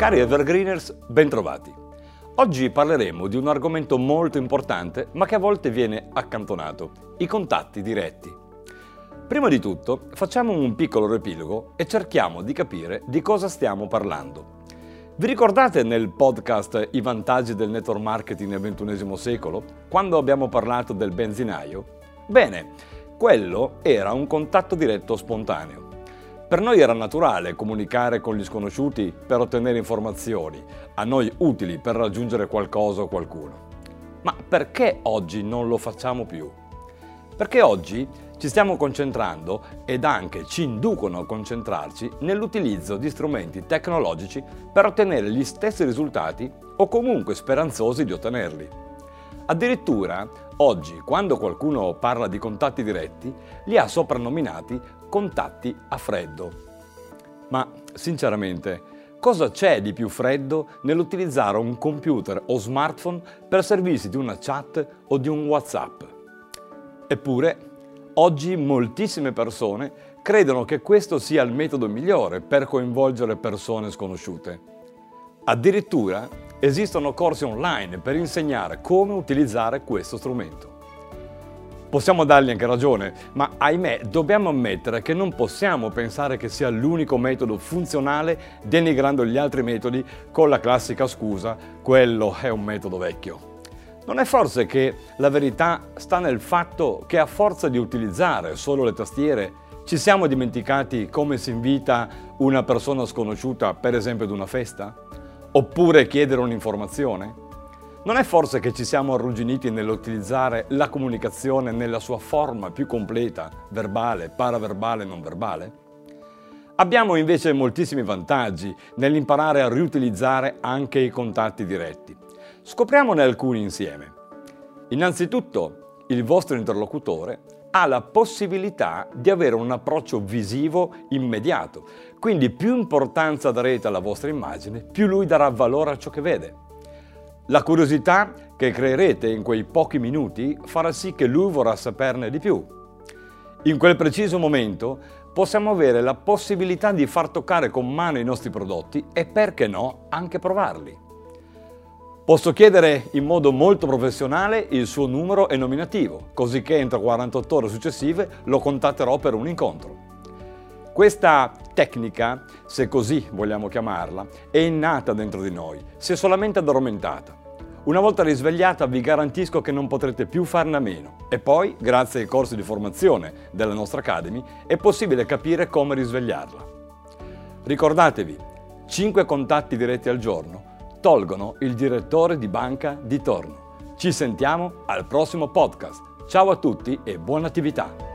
Cari Evergreeners, bentrovati. Oggi parleremo di un argomento molto importante ma che a volte viene accantonato, i contatti diretti. Prima di tutto facciamo un piccolo riepilogo e cerchiamo di capire di cosa stiamo parlando. Vi ricordate nel podcast I vantaggi del network marketing nel XXI secolo, quando abbiamo parlato del benzinaio? Bene, quello era un contatto diretto spontaneo. Per noi era naturale comunicare con gli sconosciuti per ottenere informazioni, a noi utili per raggiungere qualcosa o qualcuno. Ma perché oggi non lo facciamo più? Perché oggi ci stiamo concentrando ed anche ci inducono a concentrarci nell'utilizzo di strumenti tecnologici per ottenere gli stessi risultati o comunque speranzosi di ottenerli. Addirittura oggi, quando qualcuno parla di contatti diretti, li ha soprannominati contatti a freddo. Ma sinceramente, cosa c'è di più freddo nell'utilizzare un computer o smartphone per servirsi di una chat o di un WhatsApp? Eppure, oggi moltissime persone credono che questo sia il metodo migliore per coinvolgere persone sconosciute. Addirittura esistono corsi online per insegnare come utilizzare questo strumento. Possiamo dargli anche ragione, ma ahimè dobbiamo ammettere che non possiamo pensare che sia l'unico metodo funzionale denigrando gli altri metodi con la classica scusa quello è un metodo vecchio. Non è forse che la verità sta nel fatto che a forza di utilizzare solo le tastiere ci siamo dimenticati come si invita una persona sconosciuta, per esempio ad una festa? Oppure chiedere un'informazione? Non è forse che ci siamo arrugginiti nell'utilizzare la comunicazione nella sua forma più completa, verbale, paraverbale, non verbale? Abbiamo invece moltissimi vantaggi nell'imparare a riutilizzare anche i contatti diretti. Scopriamone alcuni insieme. Innanzitutto, il vostro interlocutore ha la possibilità di avere un approccio visivo immediato. Quindi più importanza darete alla vostra immagine, più lui darà valore a ciò che vede. La curiosità che creerete in quei pochi minuti farà sì che lui vorrà saperne di più. In quel preciso momento possiamo avere la possibilità di far toccare con mano i nostri prodotti e perché no anche provarli. Posso chiedere in modo molto professionale il suo numero e nominativo, così che entro 48 ore successive lo contatterò per un incontro. Questa tecnica, se così vogliamo chiamarla, è innata dentro di noi, si è solamente addormentata. Una volta risvegliata vi garantisco che non potrete più farne a meno e poi, grazie ai corsi di formazione della nostra Academy, è possibile capire come risvegliarla. Ricordatevi, 5 contatti diretti al giorno tolgono il direttore di banca di torno. Ci sentiamo al prossimo podcast. Ciao a tutti e buona attività!